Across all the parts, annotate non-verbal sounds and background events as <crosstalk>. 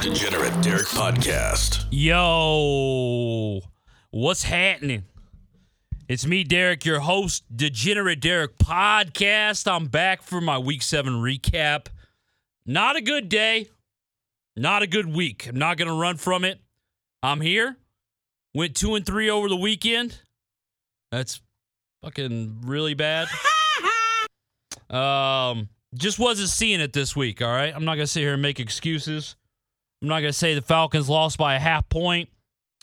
Degenerate Derek Podcast. Yo, what's happening? It's me, Derek, your host, Degenerate Derek Podcast. I'm back for my week seven recap. Not a good day, not a good week. I'm not going to run from it. I'm here. Went two and three over the weekend. That's fucking really bad. <laughs> um, just wasn't seeing it this week, all right? I'm not going to sit here and make excuses. I'm not going to say the Falcons lost by a half point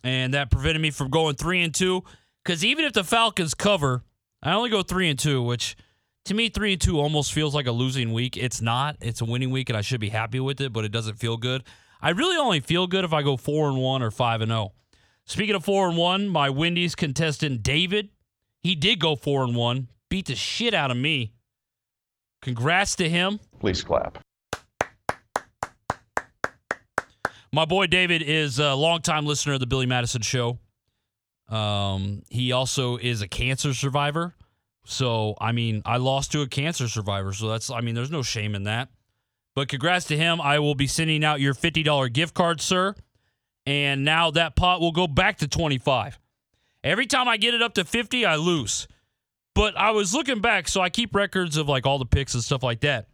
and that prevented me from going 3 and 2 cuz even if the Falcons cover, I only go 3 and 2, which to me 3 and 2 almost feels like a losing week. It's not. It's a winning week and I should be happy with it, but it doesn't feel good. I really only feel good if I go 4 and 1 or 5 and 0. Speaking of 4 and 1, my Wendy's contestant David, he did go 4 and 1, beat the shit out of me. Congrats to him. Please clap. My boy David is a longtime listener of the Billy Madison Show. Um, he also is a cancer survivor. So, I mean, I lost to a cancer survivor. So that's, I mean, there's no shame in that. But congrats to him. I will be sending out your $50 gift card, sir. And now that pot will go back to 25. Every time I get it up to 50, I lose. But I was looking back, so I keep records of like all the picks and stuff like that.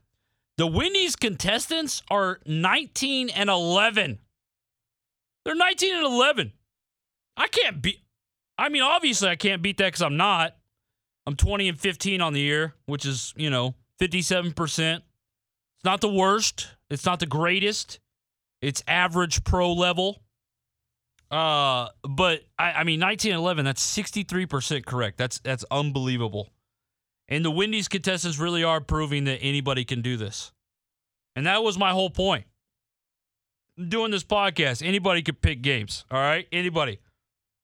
The Wendy's contestants are 19 and 11. They're 19 and 11. I can't beat. I mean, obviously, I can't beat that because I'm not. I'm 20 and 15 on the year, which is, you know, 57%. It's not the worst. It's not the greatest. It's average pro level. Uh, but I, I mean, 19 and 11, that's 63% correct. That's that's unbelievable. And the Wendy's contestants really are proving that anybody can do this. And that was my whole point. Doing this podcast, anybody could pick games. All right? Anybody.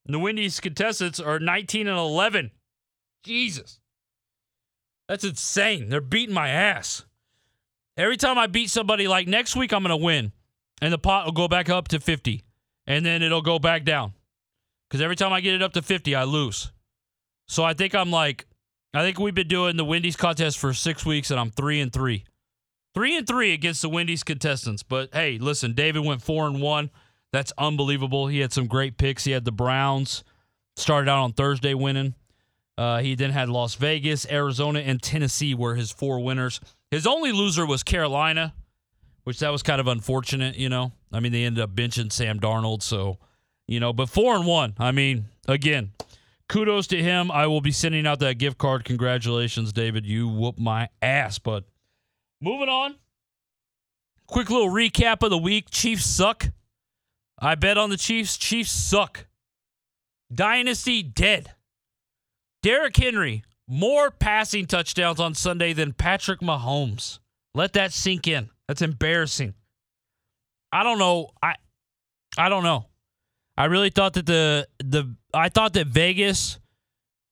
The Wendy's contestants are 19 and 11. Jesus. That's insane. They're beating my ass. Every time I beat somebody, like next week, I'm to win. And the pot will go back up to 50. And then it'll go back down. Because every time I get it up to 50, I lose. So I think I'm like I think we've been doing the Wendy's contest for six weeks, and I'm three and three, three and three against the Wendy's contestants. But hey, listen, David went four and one. That's unbelievable. He had some great picks. He had the Browns. Started out on Thursday winning. Uh, he then had Las Vegas, Arizona, and Tennessee were his four winners. His only loser was Carolina, which that was kind of unfortunate. You know, I mean they ended up benching Sam Darnold, so you know. But four and one. I mean, again, kudos to him. I will be sending out that gift card. Congratulations, David. You whoop my ass. But moving on. Quick little recap of the week. Chiefs suck. I bet on the Chiefs. Chiefs suck. Dynasty dead. Derrick Henry, more passing touchdowns on Sunday than Patrick Mahomes. Let that sink in. That's embarrassing. I don't know. I I don't know. I really thought that the the I thought that Vegas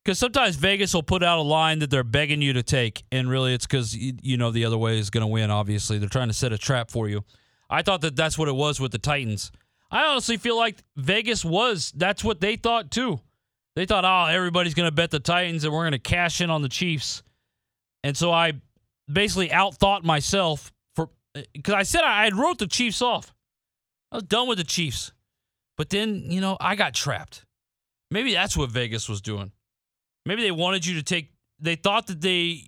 because sometimes Vegas will put out a line that they're begging you to take, and really it's because you, you know the other way is going to win. Obviously, they're trying to set a trap for you. I thought that that's what it was with the Titans. I honestly feel like Vegas was that's what they thought too. They thought, oh, everybody's going to bet the Titans, and we're going to cash in on the Chiefs. And so I basically outthought myself for uh, because I said I, I wrote the Chiefs off. I was done with the Chiefs. But then, you know, I got trapped. Maybe that's what Vegas was doing. Maybe they wanted you to take they thought that they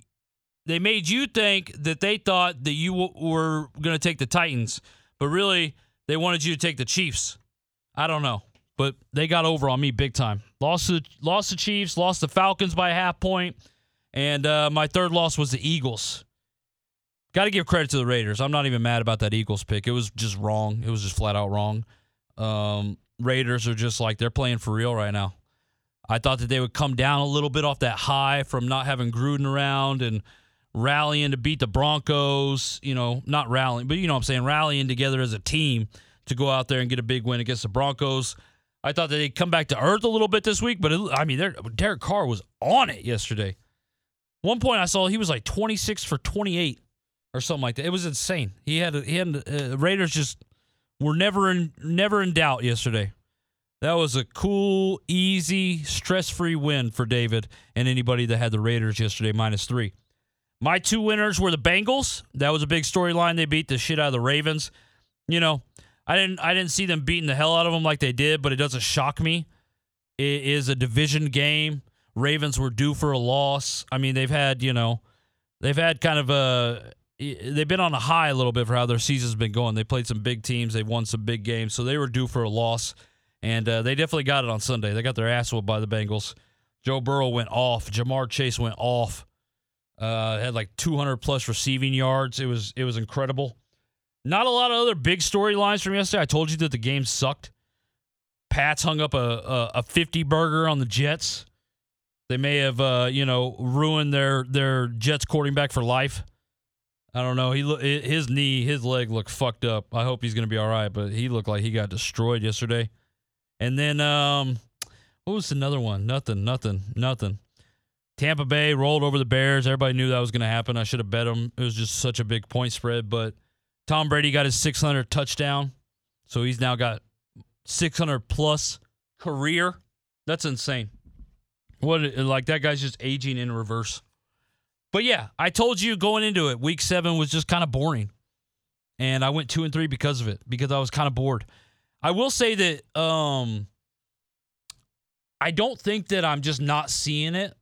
they made you think that they thought that you w- were going to take the Titans, but really they wanted you to take the Chiefs. I don't know, but they got over on me big time. Lost to lost the Chiefs, lost the Falcons by a half point, and uh, my third loss was the Eagles. Got to give credit to the Raiders. I'm not even mad about that Eagles pick. It was just wrong. It was just flat out wrong. Um, Raiders are just like they're playing for real right now. I thought that they would come down a little bit off that high from not having Gruden around and rallying to beat the Broncos. You know, not rallying, but you know what I'm saying, rallying together as a team to go out there and get a big win against the Broncos. I thought that they'd come back to earth a little bit this week, but it, I mean, Derek Carr was on it yesterday. One point I saw he was like 26 for 28 or something like that. It was insane. He had he had uh, Raiders just were never in never in doubt yesterday. That was a cool, easy, stress-free win for David and anybody that had the Raiders yesterday minus 3. My two winners were the Bengals. That was a big storyline. They beat the shit out of the Ravens. You know, I didn't I didn't see them beating the hell out of them like they did, but it doesn't shock me. It is a division game. Ravens were due for a loss. I mean, they've had, you know, they've had kind of a they've been on a high a little bit for how their season's been going. They played some big teams, they've won some big games, so they were due for a loss, and uh, they definitely got it on Sunday. They got their ass whooped by the Bengals. Joe Burrow went off. Ja'Marr Chase went off. Uh, had like 200 plus receiving yards. It was it was incredible. Not a lot of other big storylines from yesterday. I told you that the game sucked. Pats hung up a, a, a 50 burger on the Jets. They may have, uh, you know, ruined their their Jets quarterback for life. I don't know. He his knee, his leg looked fucked up. I hope he's going to be all right, but he looked like he got destroyed yesterday. And then um what was another one? Nothing, nothing, nothing. Tampa Bay rolled over the Bears. Everybody knew that was going to happen. I should have bet them. It was just such a big point spread, but Tom Brady got his 600 touchdown. So he's now got 600 plus career. That's insane. What like that guy's just aging in reverse. But yeah, I told you going into it, week 7 was just kind of boring. And I went 2 and 3 because of it because I was kind of bored. I will say that um I don't think that I'm just not seeing it.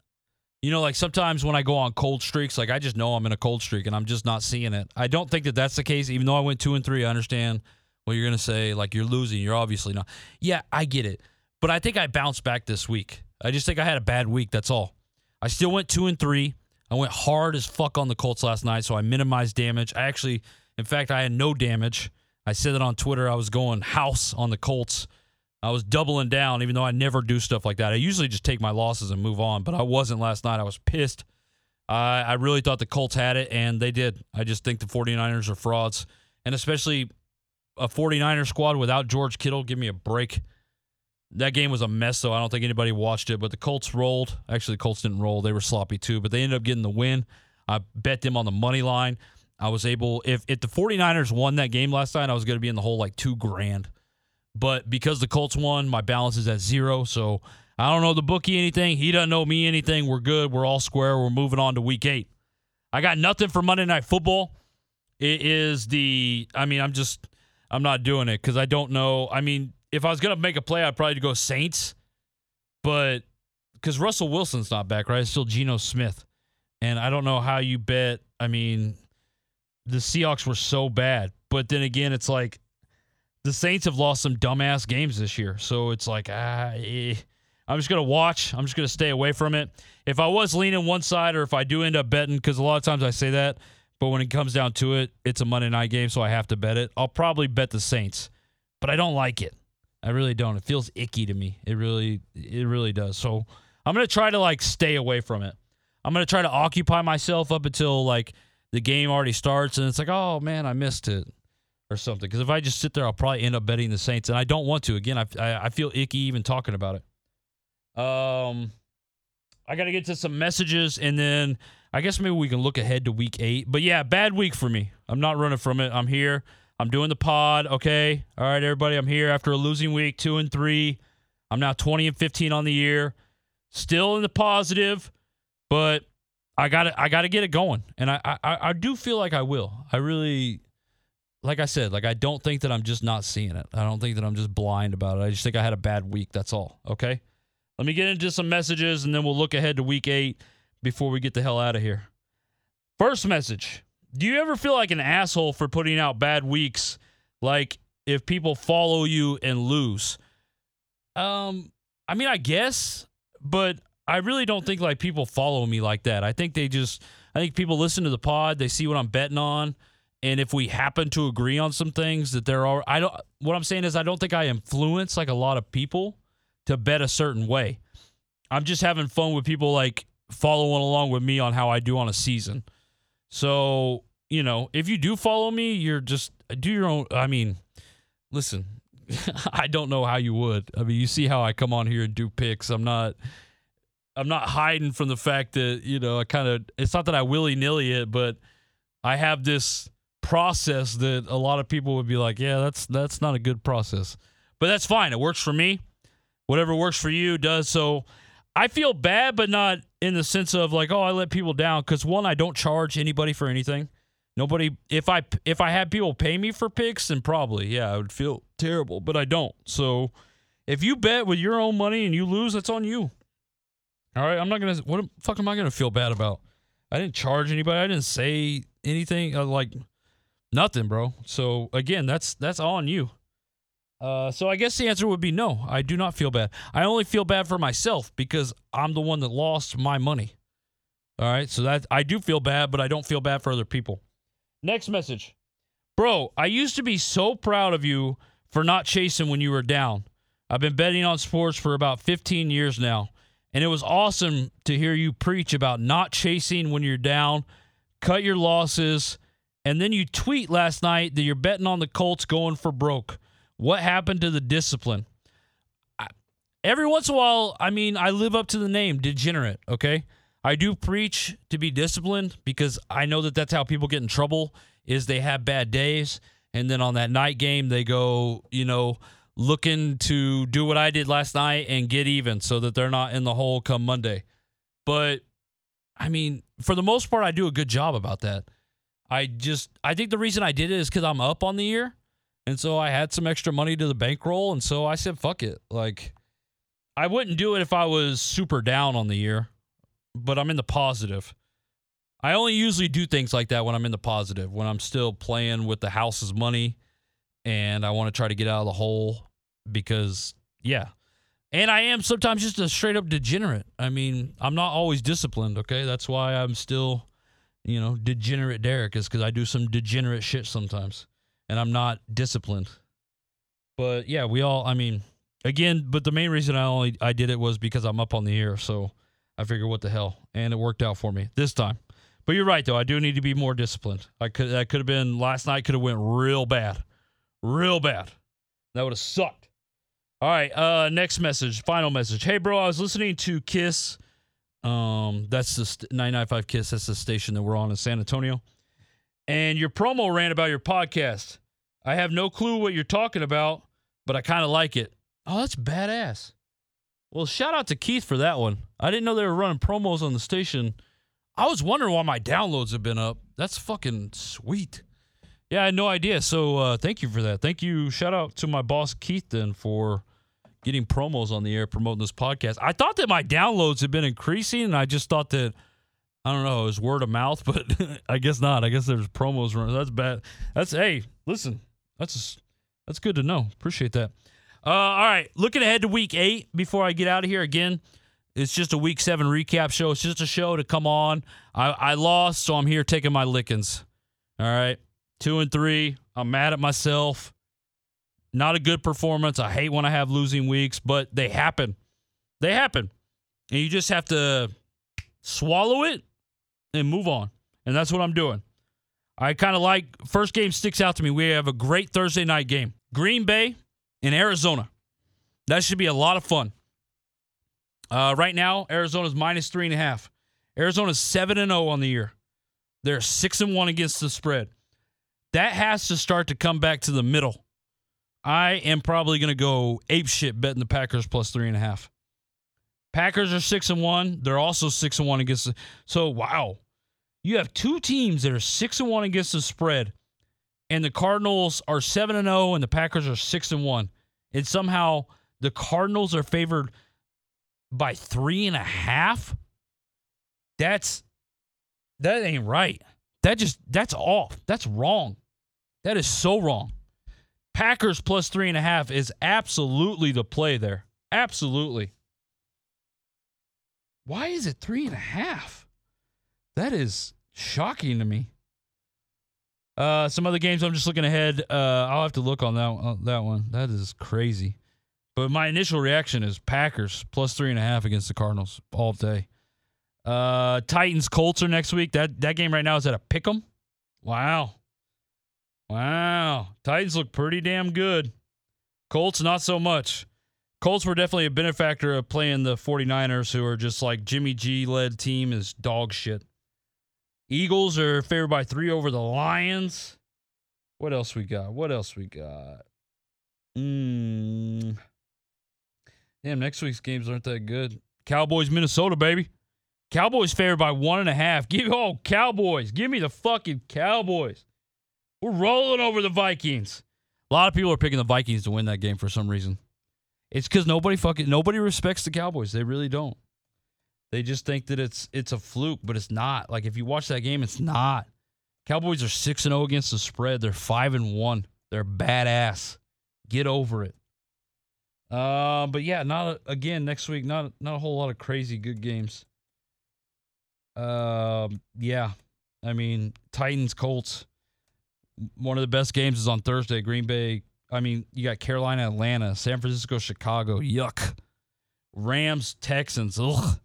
You know, like sometimes when I go on cold streaks, like I just know I'm in a cold streak and I'm just not seeing it. I don't think that that's the case. Even though I went two and three, I understand what you're gonna say. Like you're losing, you're obviously not. Yeah, I get it, but I think I bounced back this week. I just think I had a bad week. That's all. I still went two and three. I went hard as fuck on the Colts last night, so I minimized damage. I actually, in fact, I had no damage. I said it on Twitter. I was going house on the Colts I was doubling down, even though I never do stuff like that. I usually just take my losses and move on, but I wasn't last night. I was pissed. I I really thought the Colts had it, and they did. I just think the 49ers are frauds, and especially a 49er squad without George Kittle. Give me a break. That game was a mess, though. I don't think anybody watched it, but the Colts rolled. Actually, the Colts didn't roll. They were sloppy, too, but they ended up getting the win. I bet them on the money line. I was able, if, if the 49ers won that game last night, I was going to be in the hole like two grand. But because the Colts won, my balance is at zero. So I don't know the bookie anything. He doesn't know me anything. We're good. We're all square. We're moving on to week eight. I got nothing for Monday Night Football. It is the, I mean, I'm just, I'm not doing it because I don't know. I mean, if I was going to make a play, I'd probably go Saints. But because Russell Wilson's not back, right? It's still Geno Smith. And I don't know how you bet. I mean, the Seahawks were so bad. But then again, it's like, the Saints have lost some dumbass games this year. So it's like, ah, eh. I'm just going to watch. I'm just going to stay away from it. If I was leaning one side or if I do end up betting, because a lot of times I say that, but when it comes down to it, it's a Monday night game, so I have to bet it. I'll probably bet the Saints, but I don't like it. I really don't. It feels icky to me. It really, it really does. So I'm going to try to like stay away from it. I'm going to try to occupy myself up until like the game already starts and it's like, oh man, I missed it or something. Because if I just sit there, I'll probably end up betting the Saints, and I don't want to. Again, I, I, I feel icky even talking about it. Um, I got to get to some messages, and then I guess maybe we can look ahead to Week Eight. But yeah, bad week for me. I'm not running from it. I'm here. I'm doing the pod. Okay, all right, everybody. I'm here after a losing week, two and three. I'm now 20 and 15 on the year. Still in the positive, but I got to I got to get it going, and I, I I do feel like I will. I really like I said, like I don't think that I'm just not seeing it. I don't think that I'm just blind about it. I just think I had a bad week. That's all. Okay. Let me get into some messages and then we'll look ahead to week eight before we get the hell out of here. First message Do you ever feel like an asshole for putting out bad weeks? Like if people follow you and lose? Um, I mean, I guess, but I really don't think like people follow me like that. I think they just, I think people listen to the pod, they see what I'm betting on and if we happen to agree on some things that there are i don't what i'm saying is i don't think i influence like a lot of people to bet a certain way. I'm just having fun with people like following along with me on how i do on a season. So you know if you do follow me you're just do your own i mean listen <laughs> i don't know how you would. I mean you see how i come on here and do picks. I'm not i'm not hiding from the fact that you know i kind of it's not that i willy-nilly it but i have this process that a lot of people would be like, yeah, that's that's not a good process. But that's fine. It works for me. Whatever works for you does. So I feel bad, but not in the sense of like, oh, I let people down. Because one, I don't charge anybody for anything. Nobody if I if I had people pay me for picks, then probably, yeah, I would feel terrible, but I don't. So if you bet with your own money and you lose, that's on you. All right, I'm not gonna. What the fuck am I gonna feel bad about? I didn't charge anybody. I didn't say anything. Uh, like nothing, bro. So again, that's that's all on you. Uh, so I guess the answer would be no. I do not feel bad. I only feel bad for myself because I'm the one that lost my money. All right, so that I do feel bad, but I don't feel bad for other people. Next message, bro. I used to be so proud of you for not chasing when you were down. I've been betting on sports for about 15 years now, and it was awesome to hear you preach about not chasing when you're down, cut your losses, and then you tweet last night that you're betting on the Colts going for broke. What happened to the discipline? I, every once in a while, I mean, I live up to the name, degenerate, okay? I do preach to be disciplined because I know that that's how people get in trouble is they have bad days and then on that night game they go, you know, looking to do what I did last night and get even so that they're not in the hole come Monday. But I mean, for the most part I do a good job about that. I just I think the reason I did it is cuz I'm up on the year. And so I had some extra money to the bankroll and so I said fuck it. Like I wouldn't do it if I was super down on the year, but I'm in the positive. I only usually do things like that when I'm in the positive, when I'm still playing with the house's money and I want to try to get out of the hole because, yeah. And I am sometimes just a straight up degenerate. I mean, I'm not always disciplined, okay? That's why I'm still, you know, degenerate Derek, is because I do some degenerate shit sometimes and I'm not disciplined. But yeah, we all, I mean, again, but the main reason I only I did it was because I'm up on the air. So I figured, what the hell? And it worked out for me this time. But you're right, though. I do need to be more disciplined. I could that could have been last night. Could have went real bad, real bad. That would have sucked. All right. Uh, next message, final message. Hey, bro, I was listening to Kiss. Um, that's the st- 995 Kiss. That's the station that we're on in San Antonio. And your promo ran about your podcast. I have no clue what you're talking about, but I kind of like it. Oh, that's badass. Well, shout out to Keith for that one. I didn't know they were running promos on the station I was wondering why my downloads have been up. That's fucking sweet. Yeah, I had no idea. So uh, thank you for that. Thank you. Shout out to my boss Keith then for getting promos on the air promoting this podcast. I thought that my downloads had been increasing, and I just thought that I don't know, it was word of mouth, <laughs> but I guess not. I guess there's promos running. That's bad. That's hey, listen, that's that's good to know. Appreciate that. Uh, all right, looking ahead to week eight. Before I get out of here again. It's just a week seven recap show. It's just a show to come on. I, I lost, so I'm here taking my lickings. All right. Two and three. I'm mad at myself. Not a good performance. I hate when I have losing weeks, but they happen. They happen. And you just have to swallow it and move on. And that's what I'm doing. I kind of like first game sticks out to me. We have a great Thursday night game. Green Bay in Arizona. That should be a lot of fun. Uh, right now, Arizona's minus three and a half. Arizona's seven and zero oh on the year. They're six and one against the spread. That has to start to come back to the middle. I am probably going to go ape shit betting the Packers plus three and a half. Packers are six and one. They're also six and one against. The, so wow, you have two teams that are six and one against the spread, and the Cardinals are seven and zero, oh, and the Packers are six and one. And somehow the Cardinals are favored by three and a half, that's that ain't right. That just that's off. That's wrong. That is so wrong. Packers plus three and a half is absolutely the play there. Absolutely. Why is it three and a half? That is shocking to me. Uh, some other games I'm just looking ahead. Uh, I'll have to look on that on that one. That is crazy. But my initial reaction is Packers plus three and a half against the Cardinals all day. Uh, Titans Colts are next week. That that game right now is at a pick 'em. Wow, wow. Titans look pretty damn good. Colts not so much. Colts were definitely a benefactor of playing the 49ers, who are just like Jimmy G led team is dog shit. Eagles are favored by three over the Lions. What else we got? What else we got? Hmm. Damn, next week's games aren't that good. Cowboys, Minnesota, baby. Cowboys favored by one and a half. Give oh Cowboys. Give me the fucking Cowboys. We're rolling over the Vikings. A lot of people are picking the Vikings to win that game for some reason. It's because nobody fucking nobody respects the Cowboys. They really don't. They just think that it's it's a fluke, but it's not. Like if you watch that game, it's not. Cowboys are six and zero against the spread. They're five and one. They're badass. Get over it. Uh, but yeah, not a, again next week. Not not a whole lot of crazy good games. Uh, yeah, I mean Titans Colts. One of the best games is on Thursday. Green Bay. I mean, you got Carolina, Atlanta, San Francisco, Chicago. Yuck. Rams, Texans. Ugh.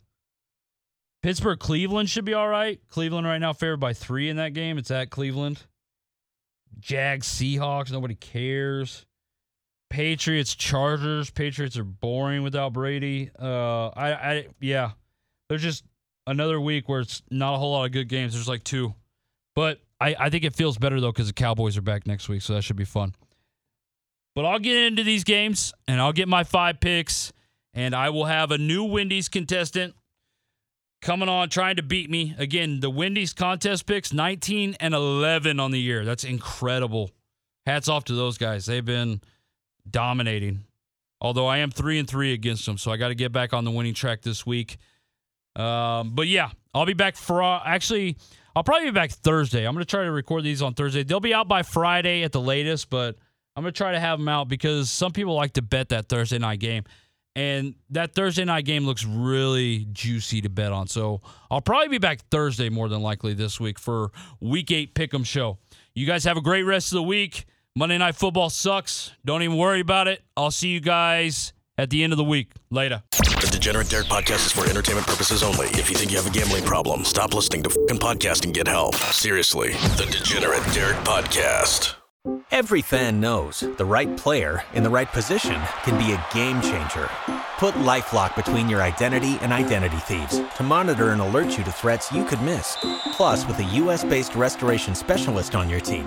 Pittsburgh, Cleveland should be all right. Cleveland right now favored by three in that game. It's at Cleveland. Jags, Seahawks. Nobody cares. Patriots, Chargers. Patriots are boring without Brady. Uh, I, I, yeah. There's just another week where it's not a whole lot of good games. There's like two, but I, I think it feels better though because the Cowboys are back next week, so that should be fun. But I'll get into these games and I'll get my five picks, and I will have a new Wendy's contestant coming on trying to beat me. Again, the Wendy's contest picks 19 and 11 on the year. That's incredible. Hats off to those guys. They've been dominating. Although I am 3 and 3 against them, so I got to get back on the winning track this week. Um, but yeah, I'll be back for actually I'll probably be back Thursday. I'm going to try to record these on Thursday. They'll be out by Friday at the latest, but I'm going to try to have them out because some people like to bet that Thursday night game. And that Thursday night game looks really juicy to bet on. So I'll probably be back Thursday more than likely this week for week eight pick'em show. You guys have a great rest of the week. Monday Night Football sucks. Don't even worry about it. I'll see you guys at the end of the week. Later. The Degenerate Derek podcast is for entertainment purposes only. If you think you have a gambling problem, stop listening to fucking podcast and get help. Seriously. The Degenerate Derek podcast. Every fan knows the right player in the right position can be a game changer. Put LifeLock between your identity and identity thieves to monitor and alert you to threats you could miss. Plus, with a U.S.-based restoration specialist on your team,